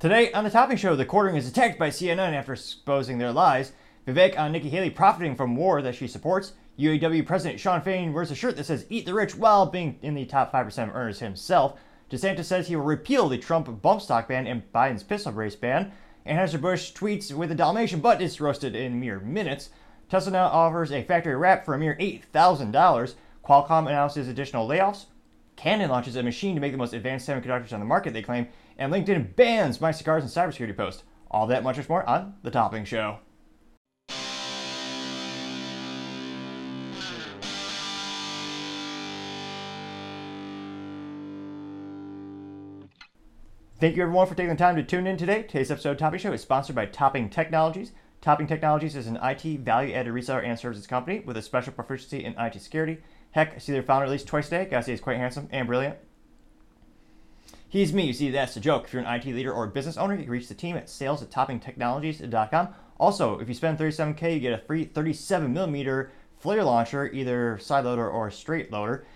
Today on the Topping Show, the quartering is attacked by CNN after exposing their lies. Vivek on Nikki Haley profiting from war that she supports. UAW President Shawn Fain wears a shirt that says "Eat the Rich" while being in the top five percent earners himself. DeSantis says he will repeal the Trump bump stock ban and Biden's pistol brace ban. And Anheuser-Busch tweets with a Dalmatian butt is roasted in mere minutes. Tesla now offers a factory wrap for a mere $8,000. Qualcomm announces additional layoffs. Canon launches a machine to make the most advanced semiconductors on the market, they claim, and LinkedIn bans my cigars and cybersecurity post. All that much more on The Topping Show. Thank you everyone for taking the time to tune in today. Today's episode of Topping Show is sponsored by Topping Technologies. Topping Technologies is an IT value-added reseller and services company with a special proficiency in IT security. Heck, I see their founder at least twice a day. Gotta say he's quite handsome and brilliant. He's me. You see, that's the joke. If you're an IT leader or a business owner, you can reach the team at sales at toppingtechnologies.com. Also, if you spend 37K, you get a free 37 millimeter flare launcher, either side loader or straight loader.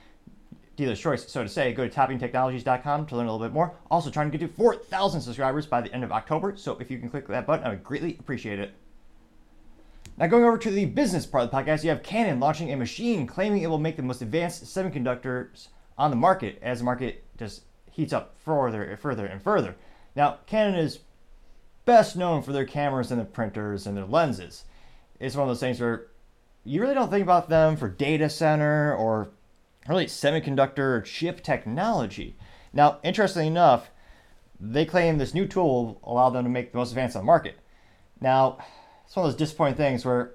Dealer's choice, so to say. Go to toppingtechnologies.com to learn a little bit more. Also, trying to get to 4,000 subscribers by the end of October. So if you can click that button, I would greatly appreciate it. Now, going over to the business part of the podcast, you have Canon launching a machine claiming it will make the most advanced semiconductors on the market as the market just heats up further and further and further. Now, Canon is best known for their cameras and their printers and their lenses. It's one of those things where you really don't think about them for data center or really semiconductor chip technology. Now, interestingly enough, they claim this new tool will allow them to make the most advanced on the market. Now, it's one of those disappointing things where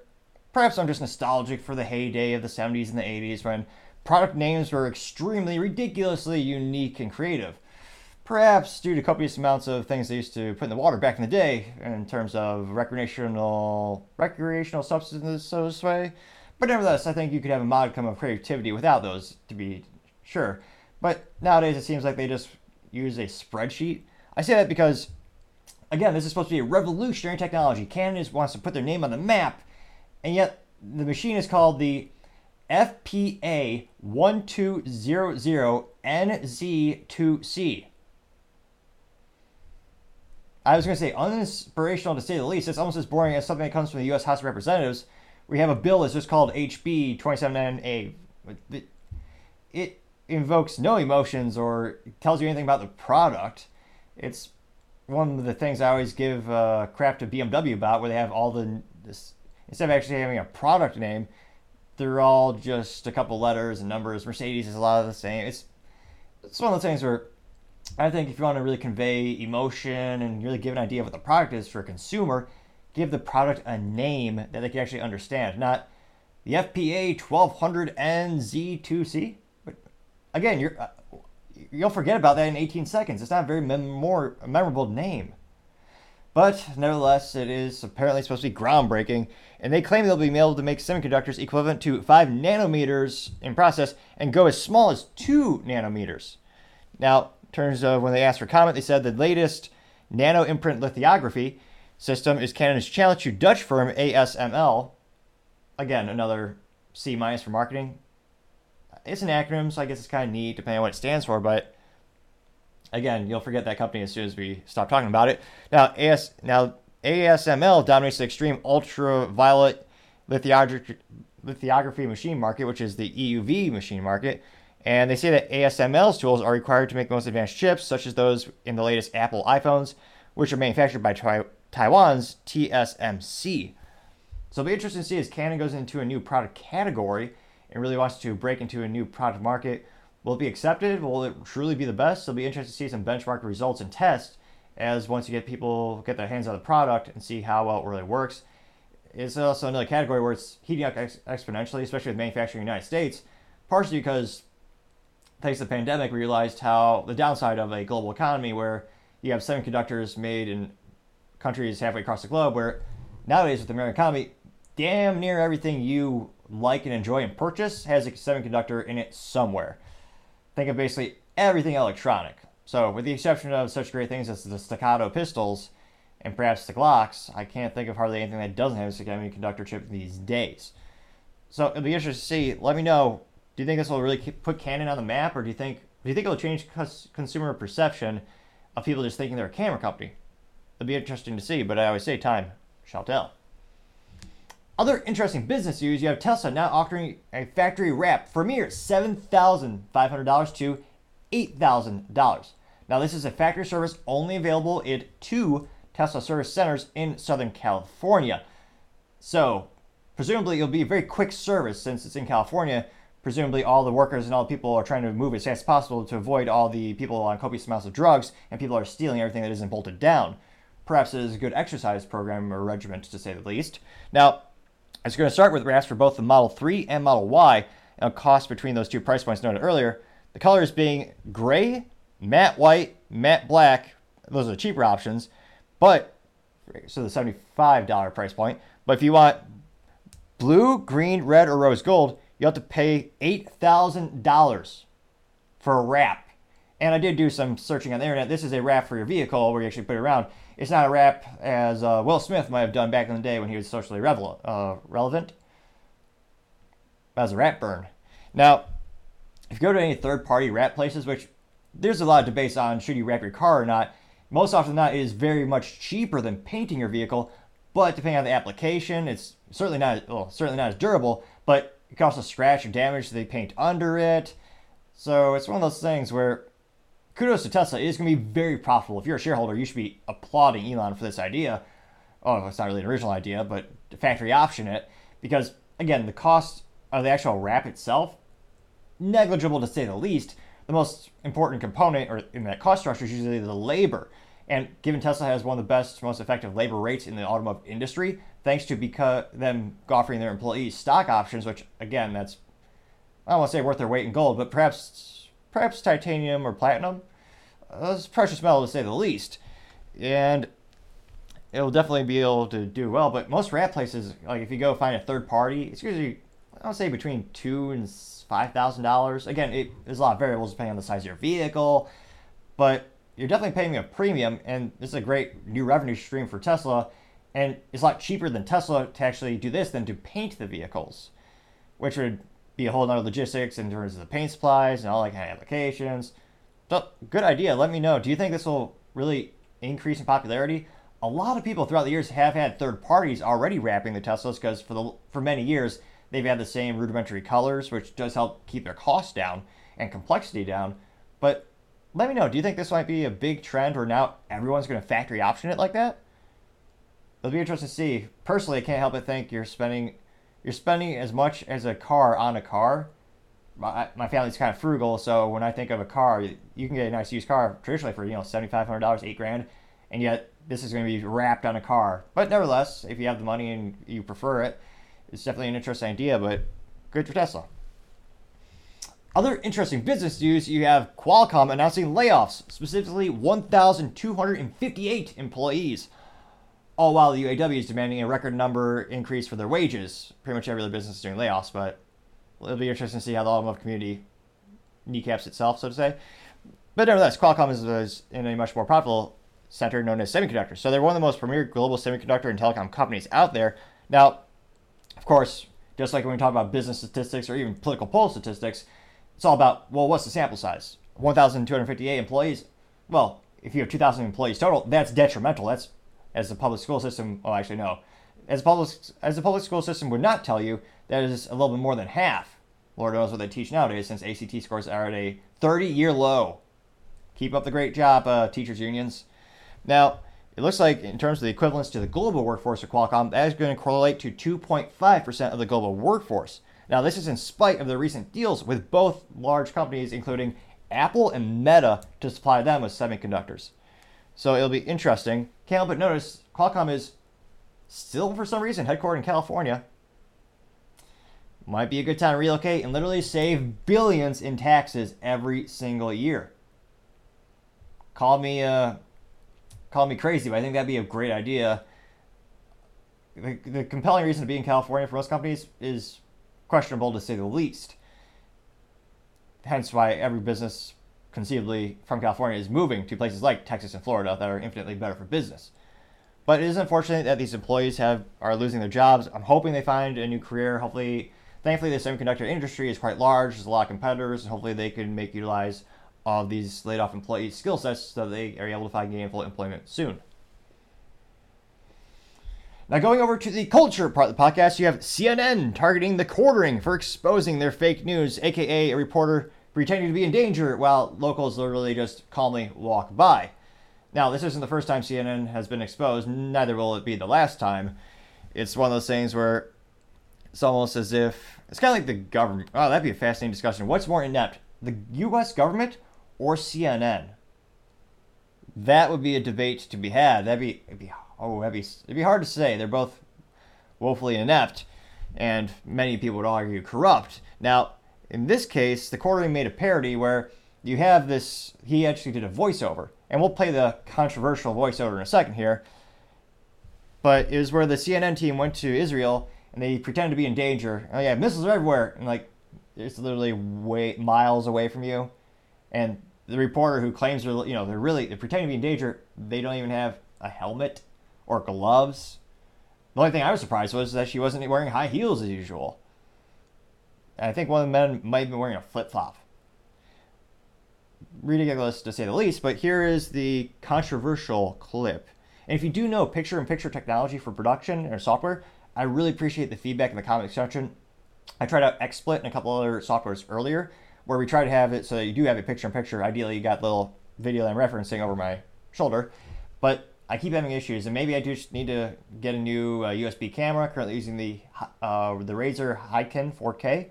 perhaps I'm just nostalgic for the heyday of the 70s and the 80s when product names were extremely ridiculously unique and creative. Perhaps due to copious amounts of things they used to put in the water back in the day in terms of recreational recreational substances, so to say. But nevertheless, I think you could have a modicum of creativity without those, to be sure. But nowadays, it seems like they just use a spreadsheet. I say that because Again, this is supposed to be a revolutionary technology. Is, wants to put their name on the map, and yet the machine is called the FPA 1200NZ2C. I was going to say uninspirational to say the least. It's almost as boring as something that comes from the U.S. House of Representatives, We have a bill that's just called HB 279A. It, it invokes no emotions or tells you anything about the product. It's one of the things I always give uh, crap to BMW about, where they have all the this, instead of actually having a product name, they're all just a couple letters and numbers. Mercedes is a lot of the same. It's it's one of those things where I think if you want to really convey emotion and really give an idea of what the product is for a consumer, give the product a name that they can actually understand, not the FPA 1200NZ2C. But again, you're uh, you'll forget about that in 18 seconds. It's not a very memor- memorable name. But nevertheless, it is apparently supposed to be groundbreaking, and they claim they'll be able to make semiconductors equivalent to 5 nanometers in process and go as small as 2 nanometers. Now, in terms of when they asked for comment, they said the latest nano imprint lithography system is Canon's challenge to Dutch firm ASML. Again, another C minus for marketing it's an acronym, so I guess it's kind of neat depending on what it stands for. But again, you'll forget that company as soon as we stop talking about it. Now, AS now ASML dominates the extreme ultraviolet lithography machine market, which is the EUV machine market. And they say that ASML's tools are required to make the most advanced chips, such as those in the latest Apple iPhones, which are manufactured by Taiwan's TSMC. So it'll be interesting to see as Canon goes into a new product category and really wants to break into a new product market. Will it be accepted? Will it truly be the best? It'll be interesting to see some benchmark results and tests as once you get people get their hands on the product and see how well it really works. It's also another category where it's heating up ex- exponentially, especially with manufacturing in the United States, partially because thanks to the pandemic, we realized how the downside of a global economy where you have semiconductors made in countries halfway across the globe, where nowadays with the American economy, damn near everything you like and enjoy and purchase has a semiconductor in it somewhere. Think of basically everything electronic. So, with the exception of such great things as the staccato pistols and perhaps the Glocks, I can't think of hardly anything that doesn't have a semiconductor chip these days. So, it'll be interesting to see. Let me know. Do you think this will really put Canon on the map, or do you think do you think it'll change consumer perception of people just thinking they're a camera company? it'll be interesting to see. But I always say time shall tell. Other interesting business news: you have Tesla now offering a factory wrap for mere seven thousand five hundred dollars to eight thousand dollars. Now, this is a factory service only available at two Tesla service centers in Southern California. So, presumably, it'll be a very quick service since it's in California. Presumably, all the workers and all the people are trying to move as fast as possible to avoid all the people on copious amounts of drugs, and people are stealing everything that isn't bolted down. Perhaps it is a good exercise program or regiment, to say the least. Now, it's going to start with wraps for both the Model 3 and Model Y, and a cost between those two price points noted earlier. The colors being gray matte white, matte black. Those are the cheaper options, but so the $75 price point. But if you want blue, green, red, or rose gold, you have to pay $8,000 for a wrap. And I did do some searching on the internet. This is a wrap for your vehicle where you actually put it around. It's not a wrap as uh, Will Smith might have done back in the day when he was socially revel- uh, relevant. As a wrap burn. Now, if you go to any third party wrap places, which there's a lot of debates on should you wrap your car or not. Most often than not, it is very much cheaper than painting your vehicle, but depending on the application, it's certainly not well, certainly not as durable. But it can also scratch or damage the paint under it. So it's one of those things where kudos to Tesla. It is going to be very profitable. If you're a shareholder, you should be applauding Elon for this idea. Oh, it's not really an original idea, but to factory option it because again, the cost of the actual wrap itself negligible to say the least the most important component or in that cost structure is usually the labor. And given Tesla has one of the best, most effective labor rates in the automotive industry, thanks to because them offering their employees stock options, which again, that's I don't want to say worth their weight in gold, but perhaps perhaps titanium or platinum. Uh, it's precious metal to say the least, and it'll definitely be able to do well. But most wrap places, like if you go find a third party, it's usually I don't say between two and $5,000. Again, it, there's a lot of variables depending on the size of your vehicle, but you're definitely paying a premium, and this is a great new revenue stream for Tesla. And it's a lot cheaper than Tesla to actually do this than to paint the vehicles, which would be a whole other logistics in terms of the paint supplies and all that kind of applications. Good idea. Let me know. Do you think this will really increase in popularity? A lot of people throughout the years have had third parties already wrapping the Teslas because for the for many years They've had the same rudimentary colors, which does help keep their cost down and complexity down. But let me know, do you think this might be a big trend where now everyone's going to factory option it like that? It'll be interesting to see. Personally, I can't help but think you're spending you're spending as much as a car on a car. My, my family's kind of frugal, so when I think of a car, you can get a nice used car traditionally for you know seventy five hundred dollars, eight grand, and yet this is going to be wrapped on a car. But nevertheless, if you have the money and you prefer it, it's definitely an interesting idea, but good for Tesla. Other interesting business news you have Qualcomm announcing layoffs, specifically 1,258 employees. All while the UAW is demanding a record number increase for their wages. Pretty much every other business is doing layoffs, but it'll be interesting to see how the automotive community kneecaps itself, so to say. But nevertheless, Qualcomm is, is in a much more profitable center known as semiconductors. So they're one of the most premier global semiconductor and telecom companies out there. Now, of course, just like when we talk about business statistics or even political poll statistics, it's all about, well, what's the sample size? 1,258 employees. Well, if you have 2,000 employees total, that's detrimental. That's as the public school system. well, actually, no. As public as the public school system would not tell you, that is a little bit more than half. Lord knows what they teach nowadays, since ACT scores are at a 30-year low. Keep up the great job, uh, teachers unions. Now, it looks like, in terms of the equivalence to the global workforce of Qualcomm, that is going to correlate to 2.5% of the global workforce. Now, this is in spite of the recent deals with both large companies, including Apple and Meta, to supply them with semiconductors. So it'll be interesting. Can't help but notice Qualcomm is still, for some reason, headquartered in California. Might be a good time to relocate and literally save billions in taxes every single year. Call me uh, call me crazy, but I think that'd be a great idea. The, the compelling reason to be in California for most companies is questionable to say the least. Hence why every business conceivably from California is moving to places like Texas and Florida that are infinitely better for business. But it is unfortunate that these employees have are losing their jobs. I'm hoping they find a new career. Hopefully, thankfully, the semiconductor industry is quite large. There's a lot of competitors, and hopefully, they can make utilize of these laid off employees' skill sets so they are able to find gainful employment soon. Now, going over to the culture part of the podcast, you have CNN targeting the quartering for exposing their fake news, aka a reporter pretending to be in danger while locals literally just calmly walk by. Now, this isn't the first time CNN has been exposed, neither will it be the last time. It's one of those things where it's almost as if it's kind of like the government. Oh, that'd be a fascinating discussion. What's more inept, the U.S. government or CNN? That would be a debate to be had. That'd be, it'd be oh, that'd be, it'd be hard to say. They're both woefully inept, and many people would argue corrupt. Now, in this case, the quartering made a parody where you have this. He actually did a voiceover, and we'll play the controversial voiceover in a second here. But it was where the CNN team went to Israel and they pretend to be in danger. Oh yeah, missiles are everywhere, and like it's literally way miles away from you. And the reporter who claims they're you know they're really they're pretending to be in danger, they don't even have a helmet or gloves. The only thing I was surprised was that she wasn't wearing high heels as usual. And I think one of the men might have been wearing a flip flop. Ridiculous to say the least, but here is the controversial clip. And if you do know picture in picture technology for production or software, I really appreciate the feedback in the comment section. I tried out XSplit and a couple other softwares earlier where we try to have it so that you do have a picture in picture. Ideally, you got little video I'm referencing over my shoulder. But I keep having issues, and maybe I just need to get a new uh, USB camera. Currently using the uh, the Razer Hyken 4K.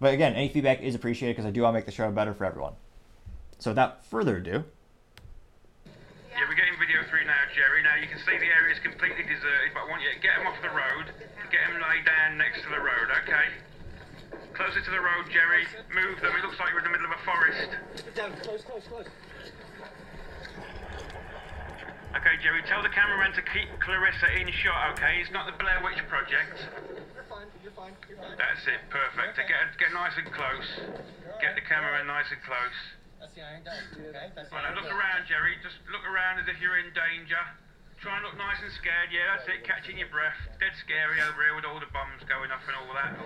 But again, any feedback is appreciated because I do want to make the show better for everyone. So without further ado, yeah, we're getting video through now, Jerry. Now you can see the area is completely deserted, but I want you to get them off the road, get them laid down next to the road, okay? Closer to the road, Jerry. Move them. It looks like you're in the middle of a forest. Down, close, close, close. Okay, Jerry, tell the cameraman to keep Clarissa in shot, okay? It's not the Blair Witch Project. You're fine, you're fine, you're fine. That's it, perfect. Okay. Get, get nice and close. Get the cameraman nice and close. That's the iron dome, okay? That's the Right, iron look around, Jerry. Just look around as if you're in danger. Try and look nice and scared. Yeah, that's it. Catching your breath. Dead scary over here with all the bombs going off and all that.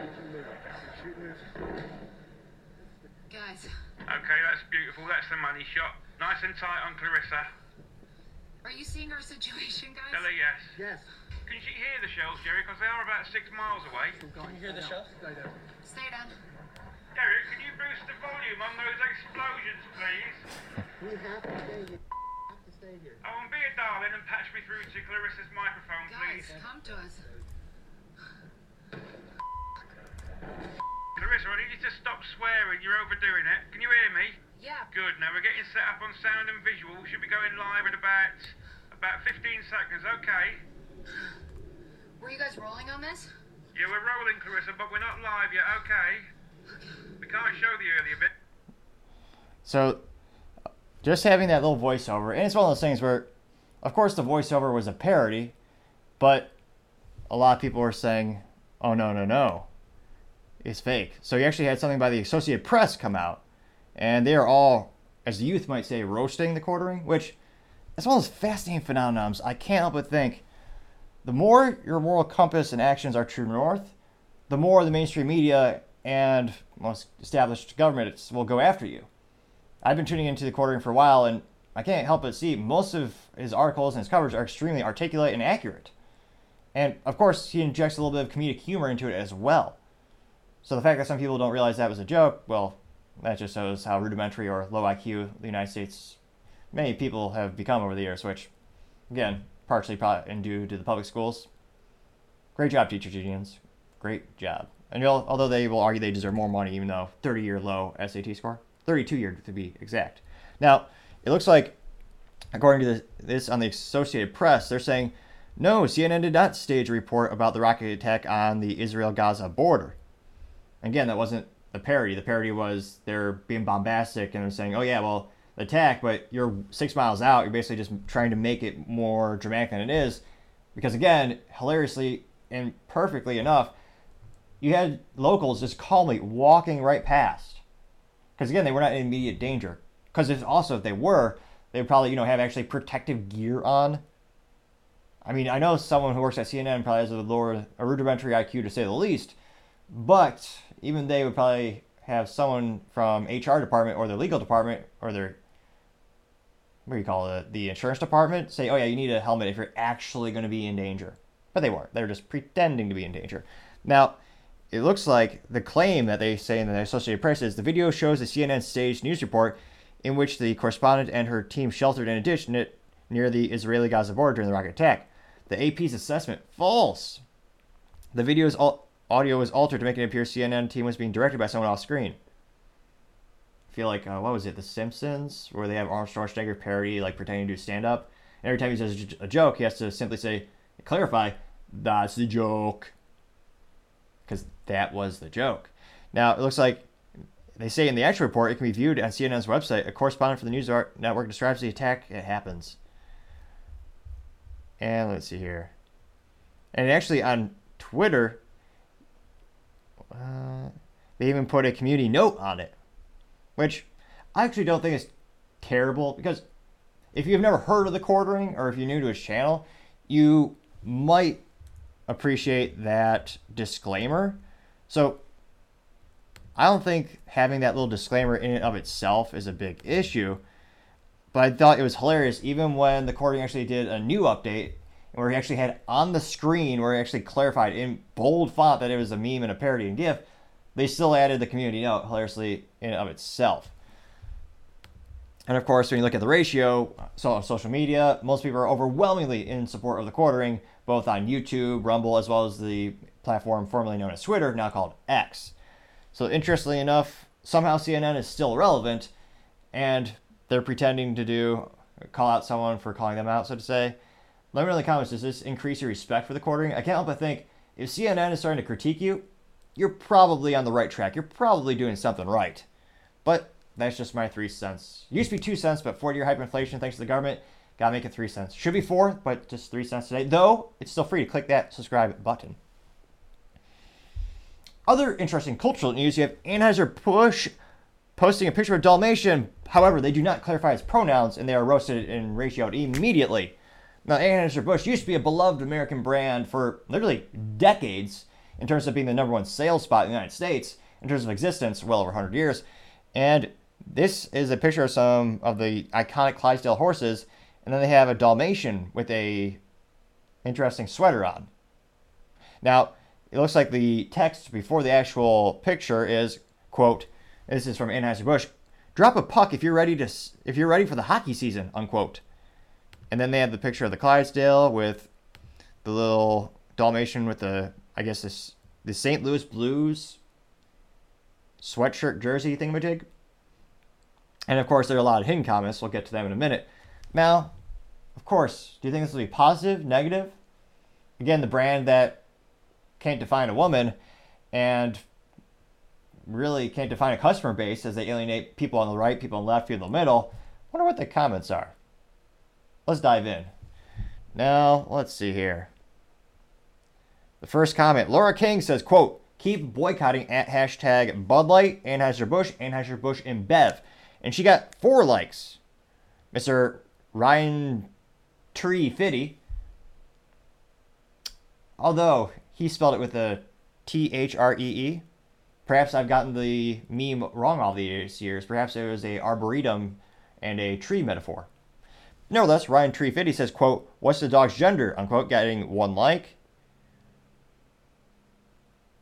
Guys, Okay, that's beautiful. That's the money shot. Nice and tight on Clarissa. are you seeing our situation, guys? Tell her yes. Yes. Can she hear the shells, Jerry? Because they are about six miles away. Can you hear the shells? Stay down. Derek, can you boost the volume on those explosions, please? We have to stay here. We have to. Oh, and be a darling and patch me through to Clarissa's microphone, Guys, please. come to us. Clarissa, I need you to stop swearing. You're overdoing it. Can you hear me? Yeah. Good. Now we're getting set up on sound and visual. We should be going live in about about 15 seconds. Okay. Were you guys rolling on this? Yeah, we're rolling, Clarissa, but we're not live yet. Okay. We can't show the earlier bit. So, just having that little voiceover, and it's one of those things where, of course, the voiceover was a parody, but a lot of people were saying, "Oh no, no, no, it's fake." So you actually had something by the Associated Press come out, and they are all, as the youth might say, roasting the quartering, which is one of those fascinating phenomenons. I can't help but think, the more your moral compass and actions are true north, the more the mainstream media and most established governments will go after you. I've been tuning into the quartering for a while, and I can't help but see most of his articles and his coverage are extremely articulate and accurate. And of course, he injects a little bit of comedic humor into it as well. So the fact that some people don't realize that was a joke, well, that just shows how rudimentary or low IQ the United States, many people have become over the years, which, again, partially probably due to the public schools. Great job, teachers unions. Great job. And although they will argue they deserve more money, even though 30 year low SAT score, 32 year to be exact. Now, it looks like, according to this, on the Associated Press, they're saying, no, CNN did not stage a report about the rocket attack on the Israel Gaza border. Again, that wasn't the parody. The parody was they're being bombastic and they're saying, oh, yeah, well, the attack, but you're six miles out. You're basically just trying to make it more dramatic than it is. Because, again, hilariously and perfectly enough, you had locals just calmly walking right past. Because again, they were not in immediate danger. Because also if they were, they would probably you know have actually protective gear on. I mean, I know someone who works at CNN probably has a lower, a rudimentary IQ to say the least, but even they would probably have someone from HR department or their legal department or their what do you call it, the insurance department say, oh yeah, you need a helmet if you're actually going to be in danger. But they weren't. They were just pretending to be in danger. Now, it looks like the claim that they say in the Associated Press is the video shows a CNN staged news report in which the correspondent and her team sheltered in a ditch near the Israeli Gaza border during the rocket attack. The AP's assessment false. The video's audio was altered to make it appear CNN team was being directed by someone off screen. I feel like uh, what was it, The Simpsons, where they have Arnold Schwarzenegger parody like pretending to do stand up. and Every time he says a joke, he has to simply say, clarify, that's the joke. Because that was the joke. Now, it looks like they say in the actual report it can be viewed on CNN's website. A correspondent for the news network describes the attack. It happens. And let's see here. And actually on Twitter, uh, they even put a community note on it, which I actually don't think is terrible because if you've never heard of the quartering or if you're new to his channel, you might appreciate that disclaimer. So I don't think having that little disclaimer in and of itself is a big issue. But I thought it was hilarious, even when the quartering actually did a new update, where he actually had on the screen where he actually clarified in bold font that it was a meme and a parody and GIF. They still added the community note hilariously in and of itself. And of course, when you look at the ratio, so on social media, most people are overwhelmingly in support of the quartering, both on YouTube, Rumble, as well as the platform formerly known as Twitter, now called X. So interestingly enough, somehow CNN is still relevant, and they're pretending to do call out someone for calling them out, so to say. Let me know in the comments, does this increase your respect for the quartering? I can't help but think if CNN is starting to critique you, you're probably on the right track. You're probably doing something right. But that's just my three cents. Used to be two cents, but 40 year hyperinflation, thanks to the government, gotta make it three cents. Should be four, but just three cents today. Though it's still free to click that subscribe button. Other interesting cultural news: you have Anheuser-Busch posting a picture of a Dalmatian. However, they do not clarify its pronouns, and they are roasted and ratioed immediately. Now, Anheuser-Busch used to be a beloved American brand for literally decades in terms of being the number one sales spot in the United States in terms of existence, well over 100 years. And this is a picture of some of the iconic Clydesdale horses, and then they have a Dalmatian with a interesting sweater on. Now, it looks like the text before the actual picture is quote, this is from Anheuser-Busch, drop a puck if you're ready to if you're ready for the hockey season, unquote. And then they have the picture of the Clydesdale with the little Dalmatian with the I guess this the St. Louis Blues sweatshirt jersey thingamajig. And of course, there are a lot of hidden comments. We'll get to them in a minute. Now, of course, do you think this will be positive, negative? Again, the brand that can't define a woman and really can't define a customer base as they alienate people on the right, people on the left, people in the middle. Wonder what the comments are. Let's dive in. Now, let's see here. The first comment, Laura King says, quote, keep boycotting at hashtag Bud Light, Anheuser-Busch, Anheuser-Busch, InBev. And she got four likes. Mr. Ryan Tree Fitty, although he spelled it with a T H R E E. Perhaps I've gotten the meme wrong all these years. Perhaps it was a arboretum and a tree metaphor. Nevertheless, Ryan Tree Fitty says, quote, what's the dog's gender? Unquote, getting one like.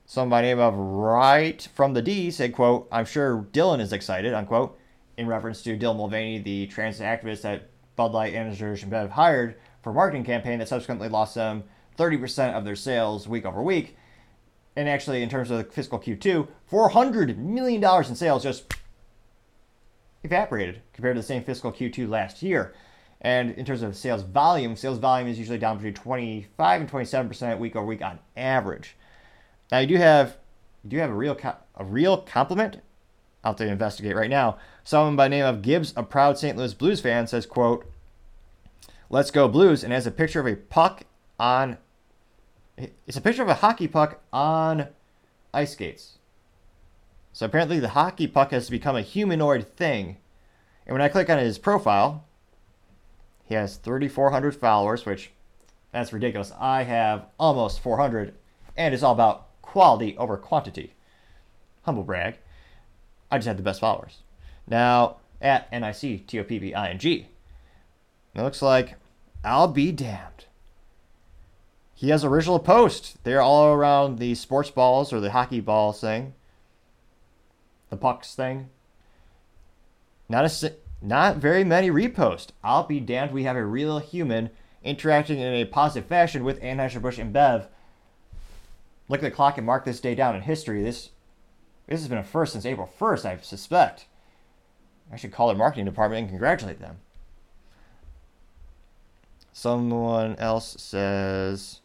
Someone by name of Right from the D said, quote, I'm sure Dylan is excited, unquote, in reference to Dylan Mulvaney, the trans activist that Bud Light InBev hired for a marketing campaign that subsequently lost them 30% of their sales week over week. And actually, in terms of the fiscal Q2, $400 million in sales just evaporated compared to the same fiscal Q2 last year. And in terms of sales volume, sales volume is usually down between 25 and 27% week over week on average. Now you do have you do have a real a real compliment out to investigate right now. Someone by the name of Gibbs, a proud St. Louis Blues fan, says, "quote Let's go Blues," and has a picture of a puck on. It's a picture of a hockey puck on ice skates. So apparently, the hockey puck has become a humanoid thing. And when I click on his profile, he has 3,400 followers, which that's ridiculous. I have almost 400, and it's all about quality over quantity. Humble brag. I just had the best followers. Now, at N-I-C-T-O-P-B-I-N-G. It looks like I'll be damned. he has original posts. They're all around the sports balls or the hockey balls thing, the pucks thing. Not a not very many reposts. I'll be damned. We have a real human interacting in a positive fashion with Anheuser Busch InBev. Look at the clock and mark this day down in history. This this has been a first since April 1st, I suspect. I should call their marketing department and congratulate them. Someone else says,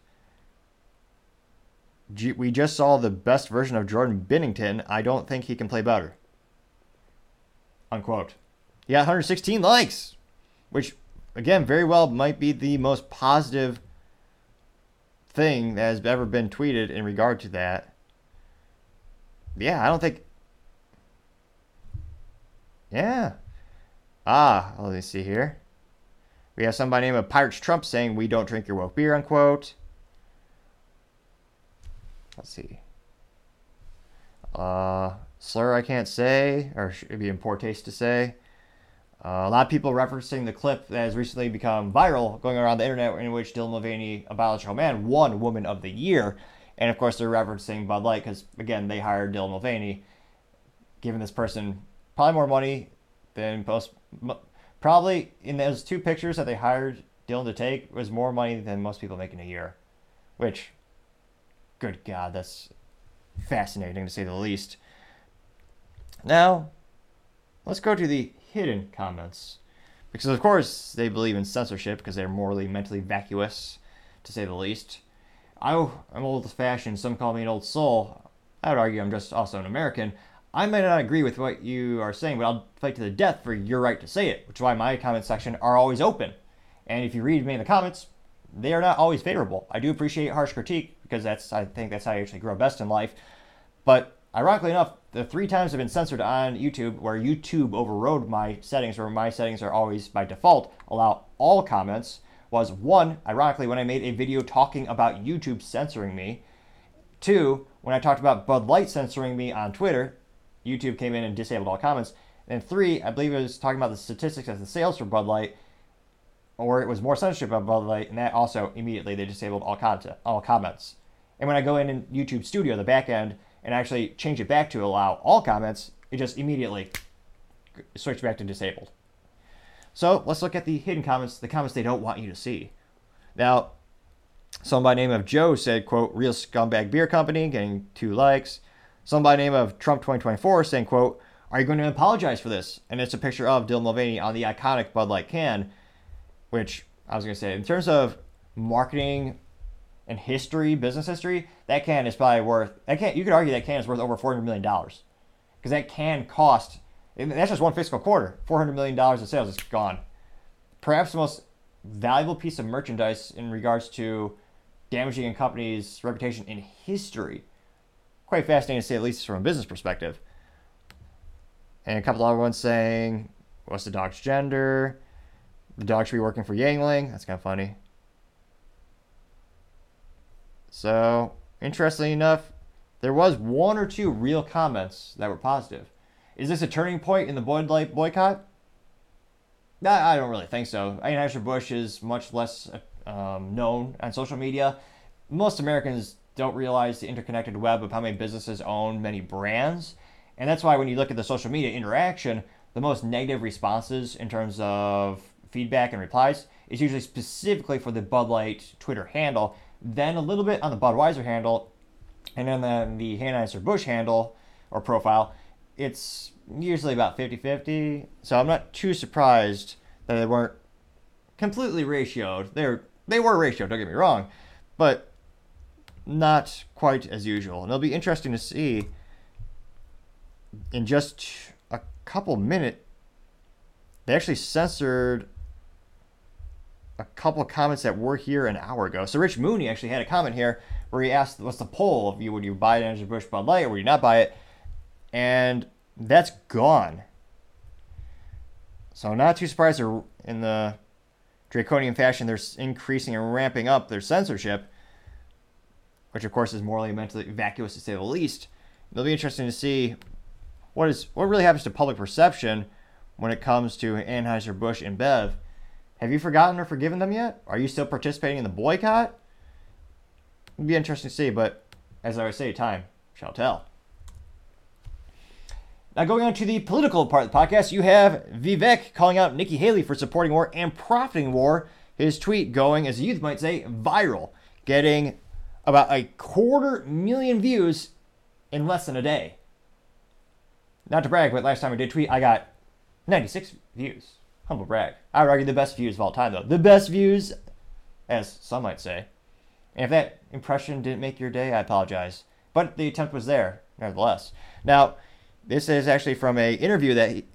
"G- We just saw the best version of Jordan Binnington. I don't think he can play better. Unquote. He got 116 likes, which, again, very well might be the most positive thing that has ever been tweeted in regard to that. Yeah, I don't think. Yeah. Ah, let me see here. We have somebody named Pirates Trump saying we don't drink your woke beer, unquote. Let's see. Uh, slur I can't say, or should be in poor taste to say. Uh, a lot of people referencing the clip that has recently become viral going around the internet in which Dylan Mulvaney, a biological man, won Woman of the Year. And of course, they're referencing Bud Light because, again, they hired Dylan Mulvaney, giving this person probably more money than most. Probably in those two pictures that they hired Dylan to take was more money than most people make in a year. Which, good God, that's fascinating to say the least. Now, let's go to the hidden comments. Because, of course, they believe in censorship because they're morally, mentally vacuous, to say the least. I, I'm old fashioned, some call me an old soul. I would argue I'm just also an American. I might not agree with what you are saying, but I'll fight to the death for your right to say it, which is why my comment section are always open. And if you read me in the comments, they are not always favorable. I do appreciate harsh critique because that's I think that's how you actually grow best in life. But ironically enough, the three times I've been censored on YouTube where YouTube overrode my settings, where my settings are always by default allow all comments, was one, ironically, when I made a video talking about YouTube censoring me. Two, when I talked about Bud Light censoring me on Twitter, YouTube came in and disabled all comments. And three, I believe it was talking about the statistics of the sales for Bud Light, or it was more censorship of Bud Light, and that also immediately they disabled all content, all comments. And when I go in in YouTube Studio, the back end, and actually change it back to allow all comments, it just immediately switched back to disabled. So let's look at the hidden comments, the comments they don't want you to see. Now, someone by name of Joe said, quote, real scumbag beer company, getting two likes. Someone by name of Trump 2024 saying, quote, are you going to apologize for this? And it's a picture of Dylan Mulvaney on the iconic Bud Light can, which I was going to say, in terms of marketing and history, business history, that can is probably worth, that can, you could argue that can is worth over $400 million. Because that can cost, and that's just one fiscal quarter, $400 million of sales is gone. Perhaps the most valuable piece of merchandise in regards to damaging a company's reputation in history. Quite fascinating to say, at least from a business perspective. And a couple other ones saying, what's the dog's gender? The dog should be working for Yuengling. That's kind of funny. So, interestingly enough, there was one or two real comments that were positive. Is this a turning point in the Bud Light boycott? Nah, I don't really think so. Anheuser-Busch is much less um, known on social media. Most Americans don't realize the interconnected web of how many businesses own many brands. And that's why when you look at the social media interaction, the most negative responses in terms of feedback and replies is usually specifically for the Bud Light Twitter handle, then a little bit on the Budweiser handle, and then the, the Anheuser-Busch handle or profile. It's usually about 50-50. So I'm not too surprised that they weren't completely ratioed. They're they were ratioed, don't get me wrong, but not quite as usual. And it'll be interesting to see in just a couple minutes. They actually censored a couple comments that were here an hour ago. So Rich Mooney actually had a comment here where he asked, "What's the poll of you? Would you buy an Anheuser-Busch Bud Light or would you not buy it?" And that's gone. So not too surprised they're in the draconian fashion. They're increasing and ramping up their censorship, which of course is morally and mentally vacuous to say the least. It'll be interesting to see what is what really happens to public perception when it comes to Anheuser Busch InBev. Have you forgotten or forgiven them yet? Are you still participating in the boycott? It'd be interesting to see, but as I always say, time shall tell. Now, going on to the political part of the podcast, you have Vivek calling out Nikki Haley for supporting war and profiting war. His tweet going, as youth might say, viral, getting about a quarter million views in less than a day. Not to brag, but last time I did tweet, I got 96 views. Humble brag. I would argue the best views of all time, though. The best views, as some might say. And if that impression didn't make your day, I apologize. But the attempt was there, nevertheless. Now, this is actually from a interview that he,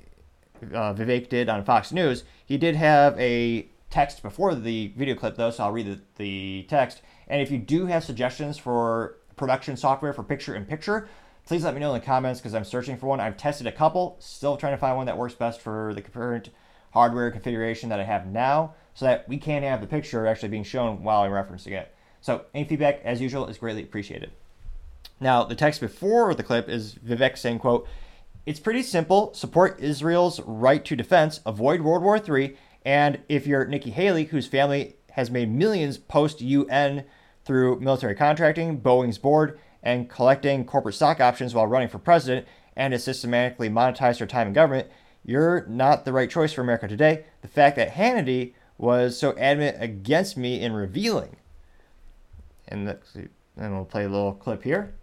uh, Vivek did on Fox News. He did have a text before the video clip, though, so I'll read the, the text. And if you do have suggestions for production software for picture in picture, please let me know in the comments because I'm searching for one. I've tested a couple, still trying to find one that works best for the current hardware configuration that I have now so that we can have the picture actually being shown while I'm referencing it. So any feedback, as usual, is greatly appreciated. Now, the text before the clip is Vivek saying, quote, It's pretty simple. Support Israel's right to defense, avoid World War III, and if you're Nikki Haley, whose family has made millions post UN through military contracting, Boeing's board, and collecting corporate stock options while running for president, and has systematically monetized her time in government, you're not the right choice for America today. The fact that Hannity was so adamant against me in revealing. And, the, and we'll play a little clip here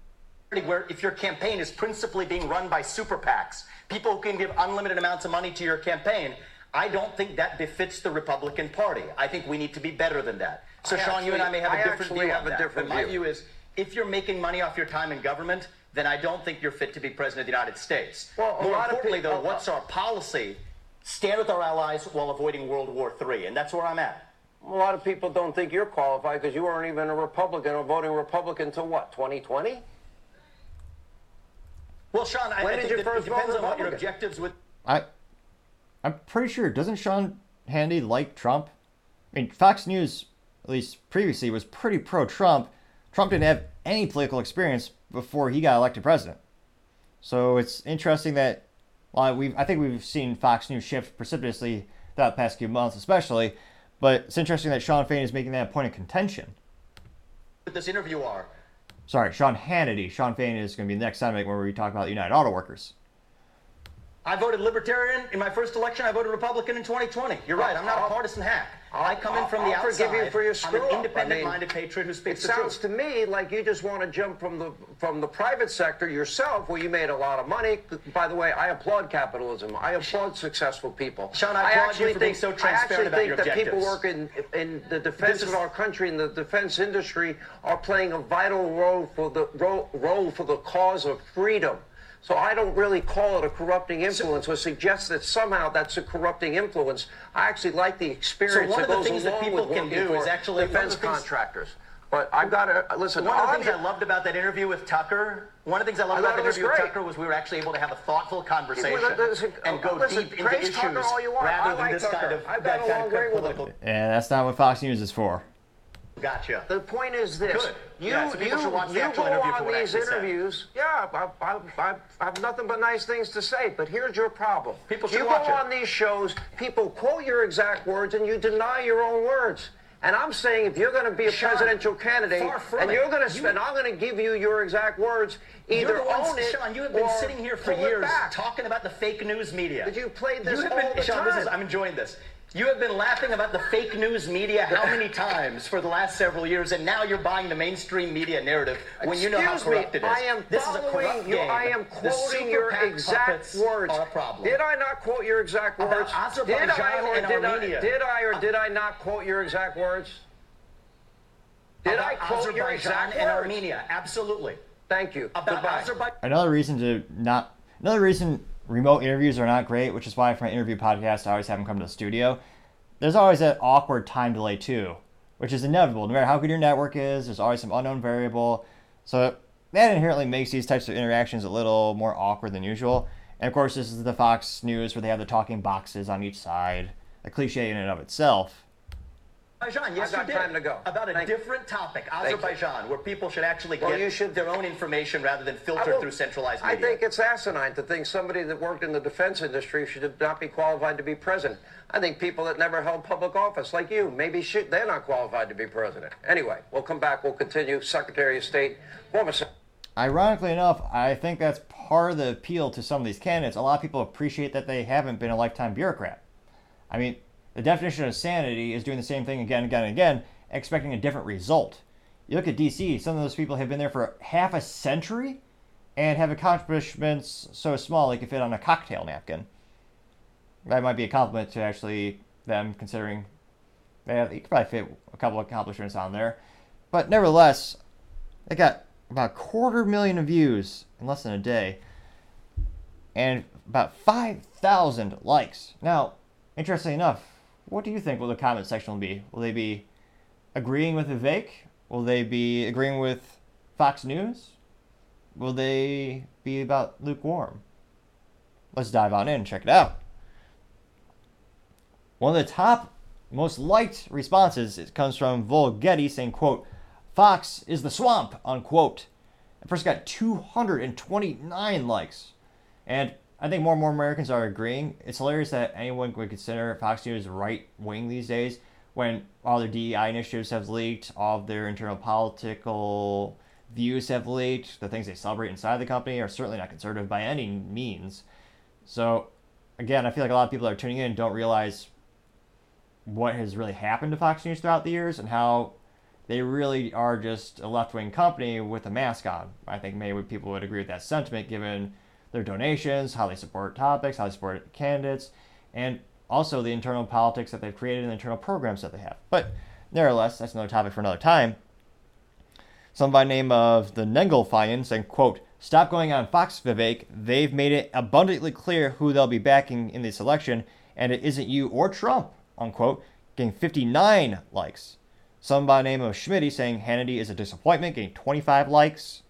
where if your campaign is principally being run by super PACs, people who can give unlimited amounts of money to your campaign, I don't think that befits the Republican Party. I think we need to be better than that. So, I Sean, actually, you and I may have I a different view have on a that. different but my view. is, if you're making money off your time in government, then I don't think you're fit to be president of the United States. Well, More importantly, people- though, what's our policy? Stand with our allies while avoiding World War III, and that's where I'm at. A lot of people don't think you're qualified because you weren't even a Republican or voting Republican until what, 2020? Well, Sean, I, When I did think you first it depends on what your objectives with I, I'm pretty sure. Doesn't Sean Hannity like Trump? I mean, Fox News, at least previously, was pretty pro-Trump. Trump didn't have any political experience before he got elected president. So it's interesting that, well, we I think we've seen Fox News shift precipitously throughout the past few months, especially. But it's interesting that Shawn Fain is making that a point of contention. with this interview are. Sorry, Sean Hannity. Shawn Fain is going to be the next Senate where we talk about the United Auto Workers. I voted Libertarian in my first election. I voted Republican in 2020. You're right. I'm not a partisan hack. I come in from the I'll outside. forgive you for your I'm an independent-minded mean, patriot who It speaks the sounds truth. to me like you just want to jump from the from the private sector yourself, where you made a lot of money. By the way, I applaud capitalism. I applaud successful people. Sean, I applaud you actually for being think, so I actually think your that people objectives. work in in the defense is- of our country and the defense industry are playing a vital role for the role, role for the cause of freedom. So I don't really call it a corrupting influence or suggest that somehow that's a corrupting influence. I actually like the experience one that of the goes things that along people with can working do is actually- defense contractors. But I've got to listen. One of the I'm things I loved about that interview with Tucker, one of the things I loved I about thought that it was interview with. Tucker was we were actually able to have a thoughtful conversation Well, listen, and go listen, deep into praise issues Tucker all you want. I rather than like this Tucker. kind of I've that kind along of political. him. And that's not what Fox News is for. Gotcha. The point is this: Good. you Yeah, so you should watch you go interview on these actually said. interviews. Yeah, I, I, I, I have nothing but nice things to say. But here's your problem: People should you watch go it. on these shows, people quote your exact words, and you deny your own words. And I'm saying, if you're going to be a Sean, presidential candidate, and you're going to spend, I'm going to give you your exact words. Either ones, own it, Sean, you have been sitting here for years talking about the fake news media. But you played this you have all been, the Sean, this is, time. I'm enjoying this. You have been laughing about the fake news media how many times for the last several years, and now you're buying the mainstream media narrative when you know how Excuse me, corrupt it is. I am this is a following corrupt you. game. I am quoting your exact words. Are problem. Did I not quote your exact words? Did I or did Armenia. I? Did I or did I not quote your exact words? Did about I quote your exact and words? Armenia? Absolutely. Thank you. About Goodbye. Azerbaijan. another reason to not another reason remote interviews are not great, which is why for my interview podcast I always have them come to the studio. There's always that awkward time delay too, which is inevitable. No matter how good your network is, there's always some unknown variable. So that inherently makes these types of interactions a little more awkward than usual. And of course, this is the Fox News where they have the talking boxes on each side, a cliche in and of itself. Azerbaijan, yes, I've got you did. time to go. About a Thank- different topic. Azerbaijan, where people should actually Well, get you should- their own information rather than I filtered through centralized media. I think it's asinine to think somebody that worked in the defense industry should not be qualified to be president. I think people that never held public office, like you, maybe should, they're not qualified to be president. Anyway, we'll come back. We'll continue. Secretary of State, former Ironically enough, I think that's part of the appeal to some of these candidates. A lot of people appreciate that they haven't been a lifetime bureaucrat. I mean, the definition of sanity is doing the same thing again and again and again, expecting a different result. You look at DC, some of those people have been there for half a century and have accomplishments so small they can fit on a cocktail napkin. That might be a compliment to actually them, considering they have, you could probably fit a couple of accomplishments on there. But nevertheless, they got about a quarter million views in less than a day and about 5,000 likes. Now, interestingly enough, what do you think will the comment section will be? Will they be agreeing with Vivek? Will they be agreeing with Fox News? Will they be about lukewarm? Let's dive on in and check it out. One of the top most liked responses comes from Volgetti saying, quote, Fox is the swamp, unquote. It first got 229 likes. And I think more and more Americans are agreeing. It's hilarious that anyone would consider Fox News right wing these days when all their DEI initiatives have leaked, all of their internal political views have leaked, the things they celebrate inside the company are certainly not conservative by any means. So, again, I feel like a lot of people are tuning in and don't realize what has really happened to Fox News throughout the years and how they really are just a left wing company with a mask on. I think maybe people would agree with that sentiment given their donations, how they support topics, how they support candidates, and also the internal politics that they've created and the internal programs that they have. But nevertheless, that's another topic for another time. Some by name of the Nengelfeyen saying, quote, Stop going on Fox, Vivek. They've made it abundantly clear who they'll be backing in this election, and it isn't you or Trump, unquote, getting 59 likes. Some by name of Schmitty saying Hannity is a disappointment, getting 25 likes.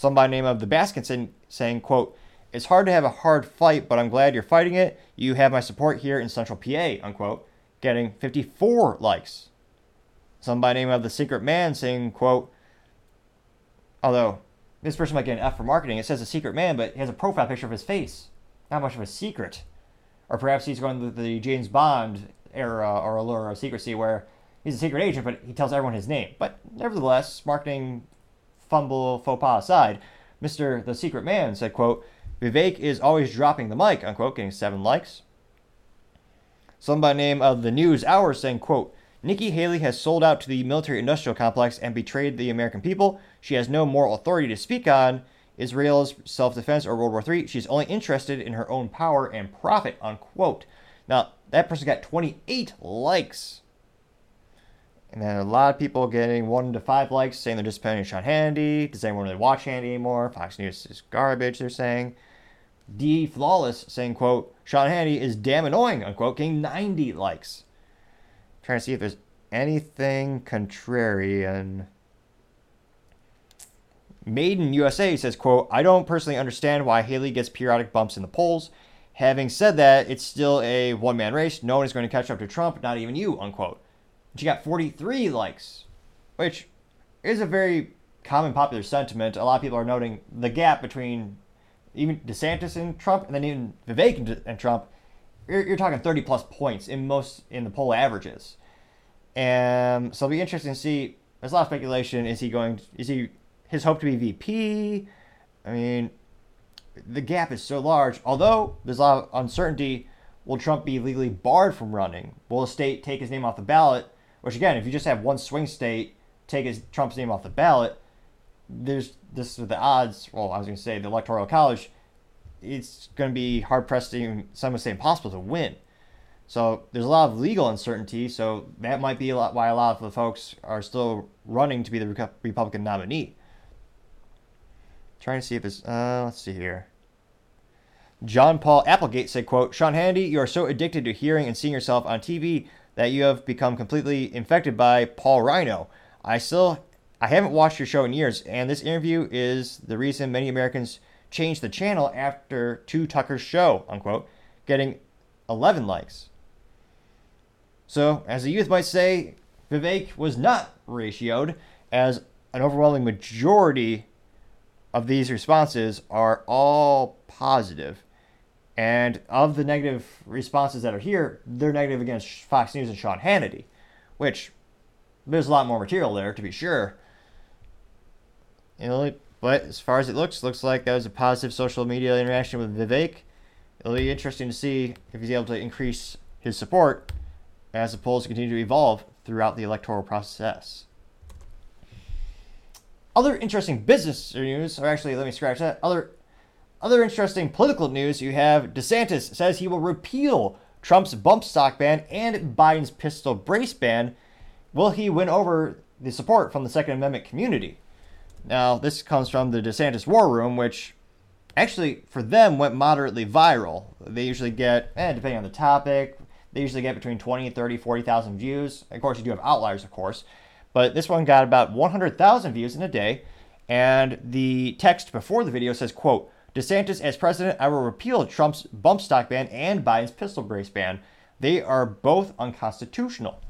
Some by name of the Baskinson saying, quote, It's hard to have a hard fight, but I'm glad you're fighting it. You have my support here in Central PA, unquote, getting 54 likes. Some by name of the Secret Man saying, quote, Although this person might get an F for marketing, it says a secret man, but he has a profile picture of his face. Not much of a secret. Or perhaps he's going to the James Bond era or allure of secrecy where he's a secret agent, but he tells everyone his name. But nevertheless, marketing fumble faux pas aside, Mr. The Secret Man said, quote, Vivek is always dropping the mic, unquote, getting seven likes. Some by name of the News Hour saying, quote, Nikki Haley has sold out to the military industrial complex and betrayed the American people. She has no moral authority to speak on Israel's self defense or World War III. She's only interested in her own power and profit, unquote. Now, that person got 28 likes. And then a lot of people getting one to five likes saying they're disappointed in Sean Hannity. Does anyone really watch Hannity anymore? Fox News is garbage, they're saying. D Flawless saying, quote, Sean Hannity is damn annoying, unquote, getting 90 likes. trying to see if there's anything contrarian. Maiden USA says, quote, I don't personally understand why Haley gets periodic bumps in the polls. Having said that, it's still a one man race. No one is going to catch up to Trump, not even you, unquote. She got 43 likes, which is a very common popular sentiment. A lot of people are noting the gap between even DeSantis and Trump, and then even Vivek and, Trump. You're, you're talking 30 plus points in most in the poll averages, and so it'll be interesting to see. There's a lot of speculation. Is he going? Is he his hope to be VP? I mean, the gap is so large. Although there's a lot of uncertainty, will Trump be legally barred from running? Will a state take his name off the ballot? Which again, if you just have one swing state take his Trump's name off the ballot, there's this the odds. Well, I was going to say the electoral college. It's going to be hard pressed even some would say impossible to win. So there's a lot of legal uncertainty. So that might be a lot why a lot of the folks are still running to be the Republican nominee. Trying to see if it's uh, let's see here. John Paul Applegate said, quote, Sean Hannity, you are so addicted to hearing and seeing yourself on TV that you have become completely infected by Paul Rhino. I still I haven't watched your show in years, and this interview is the reason many Americans changed the channel after To Tucker's show, unquote, getting 11 likes. So, as the youth might say, Vivek was not ratioed, as an overwhelming majority of these responses are all positive. And of the negative responses that are here, they're negative against Fox News and Sean Hannity, which there's a lot more material there to be sure. You know, but as far as it looks, looks like that was a positive social media interaction with Vivek. It'll be interesting to see if he's able to increase his support as the polls continue to evolve throughout the electoral process. Other interesting business news, or actually, let me scratch that. Other other interesting political news you have DeSantis says he will repeal Trump's bump stock ban and Biden's pistol brace ban. Will he win over the support from the Second Amendment community? Now, this comes from the DeSantis War Room, which actually, for them, went moderately viral. They usually get, eh, depending on the topic, they usually get between 20, 30, 40,000 views. Of course, you do have outliers, of course. But this one got about 100,000 views in a day. And the text before the video says, quote, DeSantis as president, I will repeal Trump's bump stock ban and Biden's pistol brace ban. They are both unconstitutional.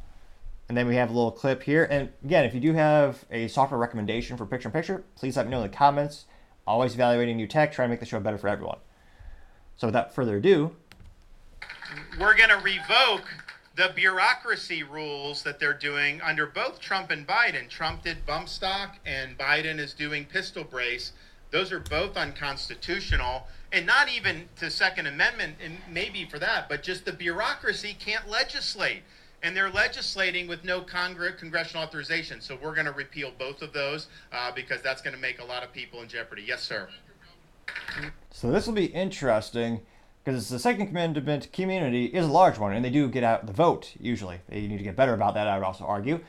And then we have a little clip here. And again, if you do have a software recommendation for picture in picture, please let me know in the comments. Always evaluating new tech, trying to make the show better for everyone. So without further ado, we're going to revoke the bureaucracy rules that they're doing under both Trump and Biden. Trump did bump stock, and Biden is doing pistol brace. Those are both unconstitutional, and not even to Second Amendment, and maybe for that, but just the bureaucracy can't legislate, and they're legislating with no Congress congressional authorization. So we're going to repeal both of those uh, because that's going to make a lot of people in jeopardy. Yes, sir. So this will be interesting because the Second Amendment community is a large one, and they do get out the vote usually. They need to get better about that. I would also argue,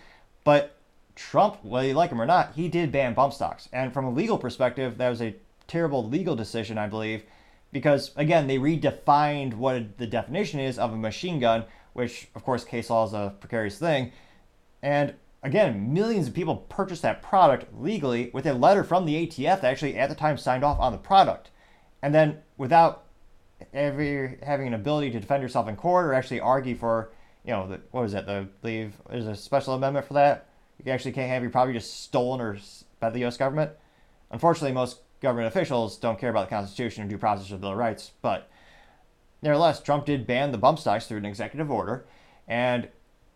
but Trump, whether you like him or not, he did ban bump stocks, and from a legal perspective, that was a terrible legal decision, I believe, because again, they redefined what the definition is of a machine gun, which of course case law is a precarious thing, and again, millions of people purchased that product legally with a letter from the ATF that actually at the time signed off on the product, and then without ever having an ability to defend yourself in court or actually argue for, you know, the, what is that? The believe there's a special amendment for that. You actually can't have your property just stolen or by the U.S. government. Unfortunately, most government officials don't care about the Constitution or due process of the Bill of Rights. But nevertheless, Trump did ban the bump stocks through an executive order, and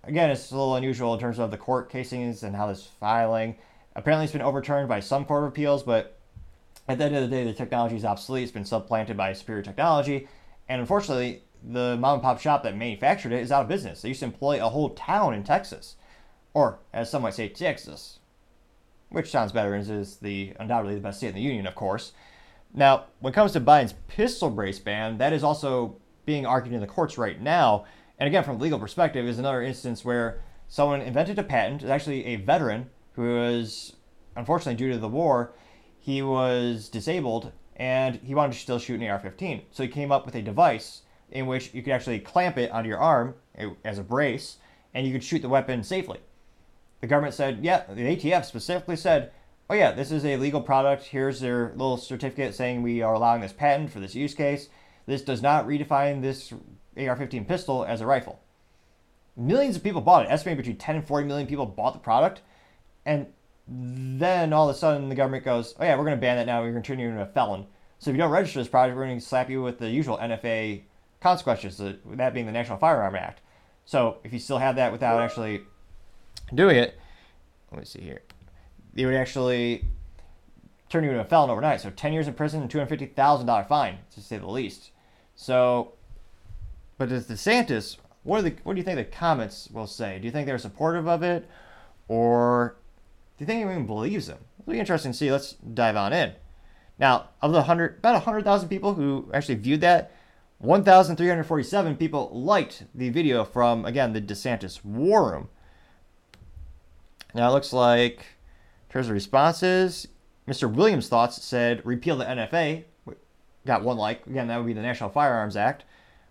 again, it's a little unusual in terms of the court casings and how this filing. Apparently, it's been overturned by some court of appeals, but at the end of the day, the technology is obsolete. It's been supplanted by superior technology. And unfortunately, the mom and pop shop that manufactured it is out of business. They used to employ a whole town in Texas. Or, as some might say, Texas. Which sounds better and is the undoubtedly the best state in the union, of course. Now, when it comes to Biden's pistol brace ban, that is also being argued in the courts right now. And again, from a legal perspective, is another instance where someone invented a patent, is actually a veteran who was, unfortunately, due to the war, he was disabled and he wanted to still shoot an AR 15. So he came up with a device in which you could actually clamp it onto your arm eh, as a brace and you could shoot the weapon safely. The government said, yeah, the ATF specifically said, oh, yeah, this is a legal product. Here's their little certificate saying we are allowing this patent for this use case. This does not redefine this AR 15 pistol as a rifle. Millions of people bought it, estimated between 10 and 40 million people bought the product. And then all of a sudden the government goes, oh yeah, we're going to ban that now. We're going to turn you into a felon. So if you don't register this product, we're going to slap you with the usual NFA consequences, that being the National Firearm Act. So if you still have that without actually doing it, let me see here. They would actually turn you into a felon overnight. So 10 years in prison and $250,000 fine, to say the least. So, but as DeSantis, what, the, what do you think the comments will say? Do you think they're supportive of it? Or do you think anyone believes him? It'll be interesting to see. Let's dive on in. Now, of the hundred, about hundred thousand people who actually viewed that, 1,347 people liked the video from again the DeSantis War Room. Now it looks like, in terms of responses, Mr. Williams' thoughts said repeal the NFA, got one like. Again, that would be the National Firearms Act,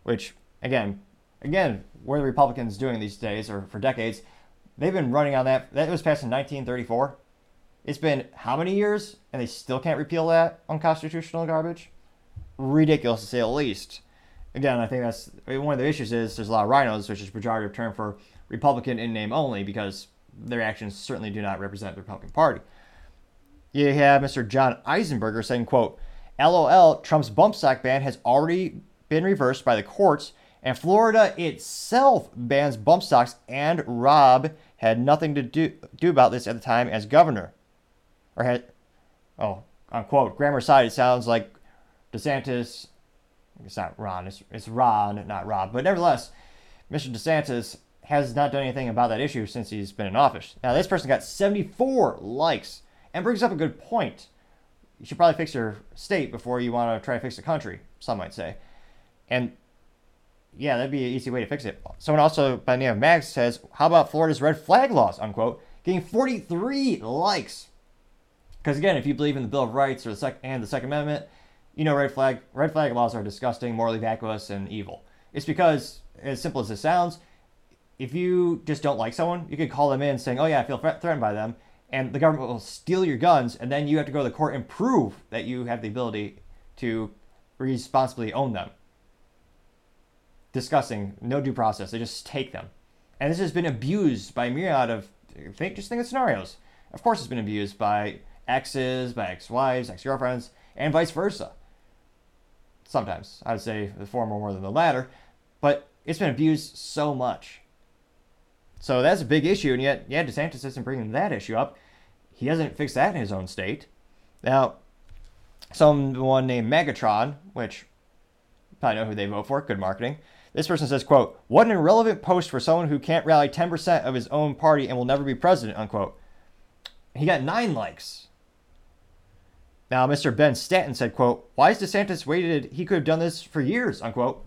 which again, again, what are the Republicans doing these days or for decades? They've been running on that. That was passed in 1934. It's been how many years, and they still can't repeal that unconstitutional garbage? Ridiculous to say the least. Again, I think that's one of the issues is there's a lot of rhinos, which is a pejorative term for Republican in name only, because their actions certainly do not represent the Republican Party. You have Mr. John Eisenberger saying, quote, LOL, Trump's bump stock ban has already been reversed by the courts, and Florida itself bans bump stocks, and Rob had nothing to do, do about this at the time as governor. Or had, oh, unquote. Grammar side, it sounds like DeSantis, it's not Ron, it's, it's Ron, not Rob, but nevertheless, Mr. DeSantis has not done anything about that issue since he's been in office. Now, this person got 74 likes and brings up a good point. You should probably fix your state before you want to try to fix the country, some might say. And yeah, that'd be an easy way to fix it. Someone also by the name of Max says, How about Florida's red flag laws? Unquote, getting 43 likes. Because again, if you believe in the Bill of Rights or the sec- and the Second Amendment, you know red flag red flag laws are disgusting, morally vacuous, and evil. It's because, as simple as it sounds, if you just don't like someone, you could call them in saying, "Oh yeah, I feel threatened by them," and the government will steal your guns, and then you have to go to the court and prove that you have the ability to responsibly own them. Disgusting, no due process. They just take them, and this has been abused by a myriad of think just think of scenarios. Of course, it's been abused by exes, by ex-wives, ex-girlfriends, and vice versa. Sometimes I would say the former more than the latter, but it's been abused so much. So that's a big issue, and yet, yeah, DeSantis isn't bringing that issue up. He hasn't fixed that in his own state. Now, someone named Megatron, which I know who they vote for, good marketing. This person says, quote, what an irrelevant post for someone who can't rally 10% of his own party and will never be president, unquote. He got nine likes. Now, Mr. Ben Stanton said, quote, why is DeSantis waited? He could have done this for years, unquote.